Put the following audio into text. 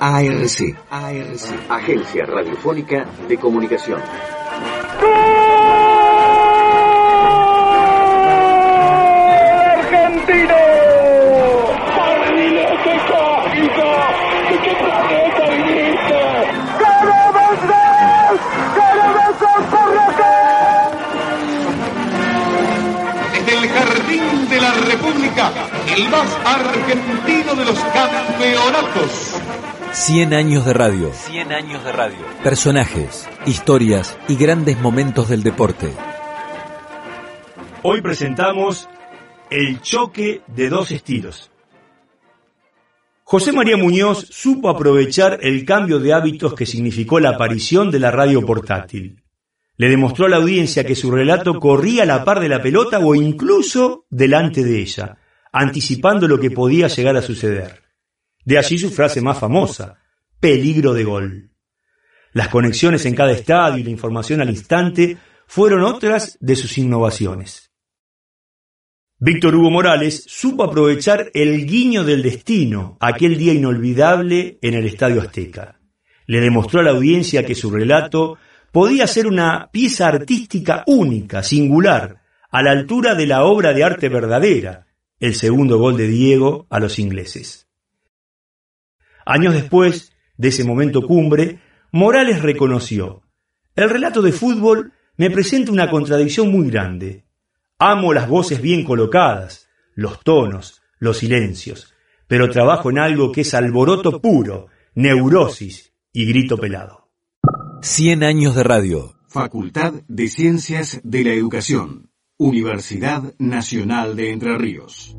ARC, ARC, Agencia Radiofónica de Comunicación. argentino. ¿De qué planeta viniste? ¡Queremos ver! ¡Queremos ver Desde el Jardín de la República, el más argentino de los campeonatos. 100 años de radio. 100 años de radio. Personajes, historias y grandes momentos del deporte. Hoy presentamos El choque de dos estilos. José María Muñoz supo aprovechar el cambio de hábitos que significó la aparición de la radio portátil. Le demostró a la audiencia que su relato corría a la par de la pelota o incluso delante de ella, anticipando lo que podía llegar a suceder. De allí su frase más famosa, peligro de gol. Las conexiones en cada estadio y la información al instante fueron otras de sus innovaciones. Víctor Hugo Morales supo aprovechar el guiño del destino, aquel día inolvidable en el Estadio Azteca. Le demostró a la audiencia que su relato podía ser una pieza artística única, singular, a la altura de la obra de arte verdadera, el segundo gol de Diego a los ingleses. Años después de ese momento cumbre, Morales reconoció, el relato de fútbol me presenta una contradicción muy grande. Amo las voces bien colocadas, los tonos, los silencios, pero trabajo en algo que es alboroto puro, neurosis y grito pelado. 100 años de radio. Facultad de Ciencias de la Educación. Universidad Nacional de Entre Ríos.